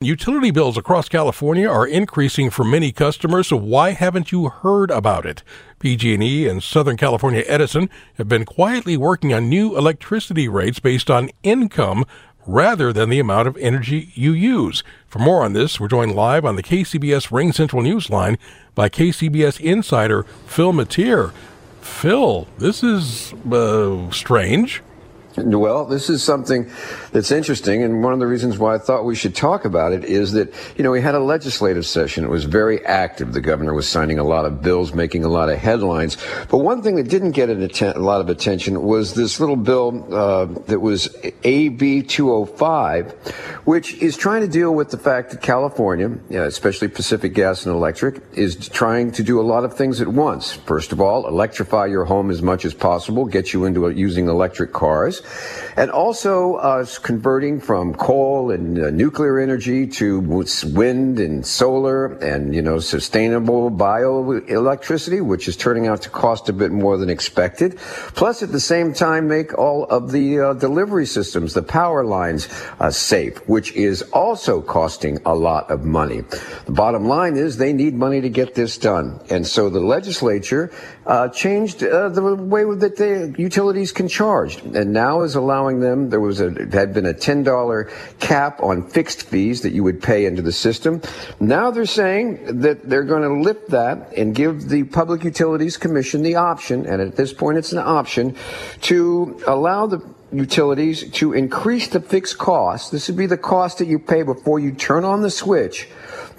Utility bills across California are increasing for many customers, so why haven't you heard about it? PG&E and Southern California Edison have been quietly working on new electricity rates based on income rather than the amount of energy you use. For more on this, we're joined live on the KCBS Ring Central Newsline by KCBS insider Phil Matier. Phil, this is uh, strange. Well, this is something that's interesting, and one of the reasons why I thought we should talk about it is that, you know, we had a legislative session. It was very active. The governor was signing a lot of bills, making a lot of headlines. But one thing that didn't get atten- a lot of attention was this little bill uh, that was AB 205, which is trying to deal with the fact that California, especially Pacific Gas and Electric, is trying to do a lot of things at once. First of all, electrify your home as much as possible, get you into using electric cars and also us converting from coal and uh, nuclear energy to wind and solar and you know sustainable bioelectricity, which is turning out to cost a bit more than expected. Plus, at the same time, make all of the uh, delivery systems, the power lines, uh, safe, which is also costing a lot of money. The bottom line is they need money to get this done, and so the legislature uh, changed uh, the way that the utilities can charge, and now now is allowing them. There was a had been a ten dollar cap on fixed fees that you would pay into the system. Now they're saying that they're going to lift that and give the Public Utilities Commission the option, and at this point it's an option, to allow the utilities to increase the fixed cost. This would be the cost that you pay before you turn on the switch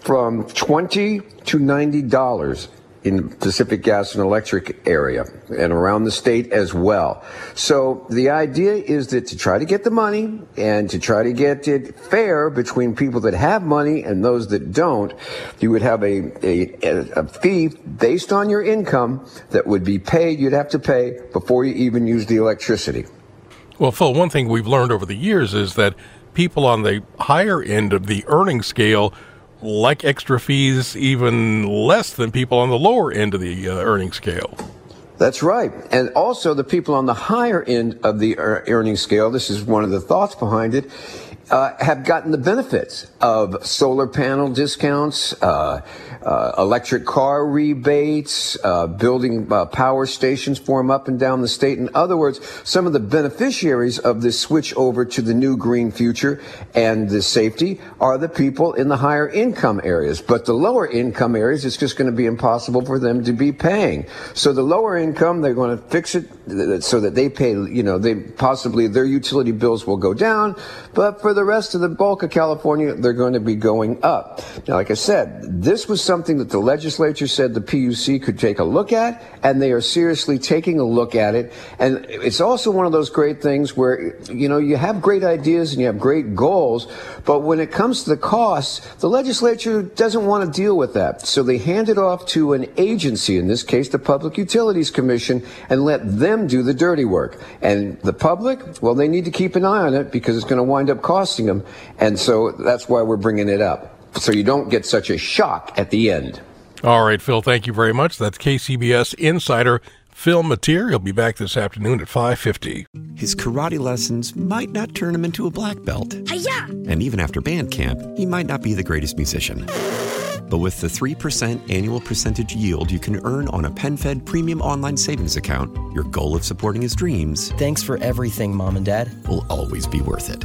from 20 to $90 in the Pacific Gas and Electric area and around the state as well. So the idea is that to try to get the money and to try to get it fair between people that have money and those that don't, you would have a, a, a fee based on your income that would be paid, you'd have to pay before you even use the electricity. Well, Phil, one thing we've learned over the years is that people on the higher end of the earning scale like extra fees even less than people on the lower end of the uh, earning scale. That's right. And also the people on the higher end of the ear- earning scale, this is one of the thoughts behind it, uh, have gotten the benefits of solar panel discounts, uh, uh, electric car rebates, uh, building uh, power stations for them up and down the state. In other words, some of the beneficiaries of this switch over to the new green future and the safety are the people in the higher income areas. But the lower income areas, it's just going to be impossible for them to be paying. So the lower income, they're going to fix it so that they pay, you know, they possibly their utility bills will go down. But for the rest of the bulk of California, they're going to be going up. Now, like I said, this was something that the legislature said the PUC could take a look at, and they are seriously taking a look at it. And it's also one of those great things where, you know, you have great ideas and you have great goals, but when it comes to the costs, the legislature doesn't want to deal with that. So they hand it off to an agency, in this case, the Public Utilities Commission, and let them do the dirty work. And the public, well, they need to keep an eye on it because it's going to wind up costing them. And so that's why we're bringing it up. So you don't get such a shock at the end. All right, Phil, thank you very much. That's KCBS insider Phil Matier. He'll be back this afternoon at 5:50. His karate lessons might not turn him into a black belt. Hi-ya! And even after band camp, he might not be the greatest musician. But with the 3% annual percentage yield you can earn on a PenFed premium online savings account, your goal of supporting his dreams Thanks for everything, Mom and Dad. will always be worth it.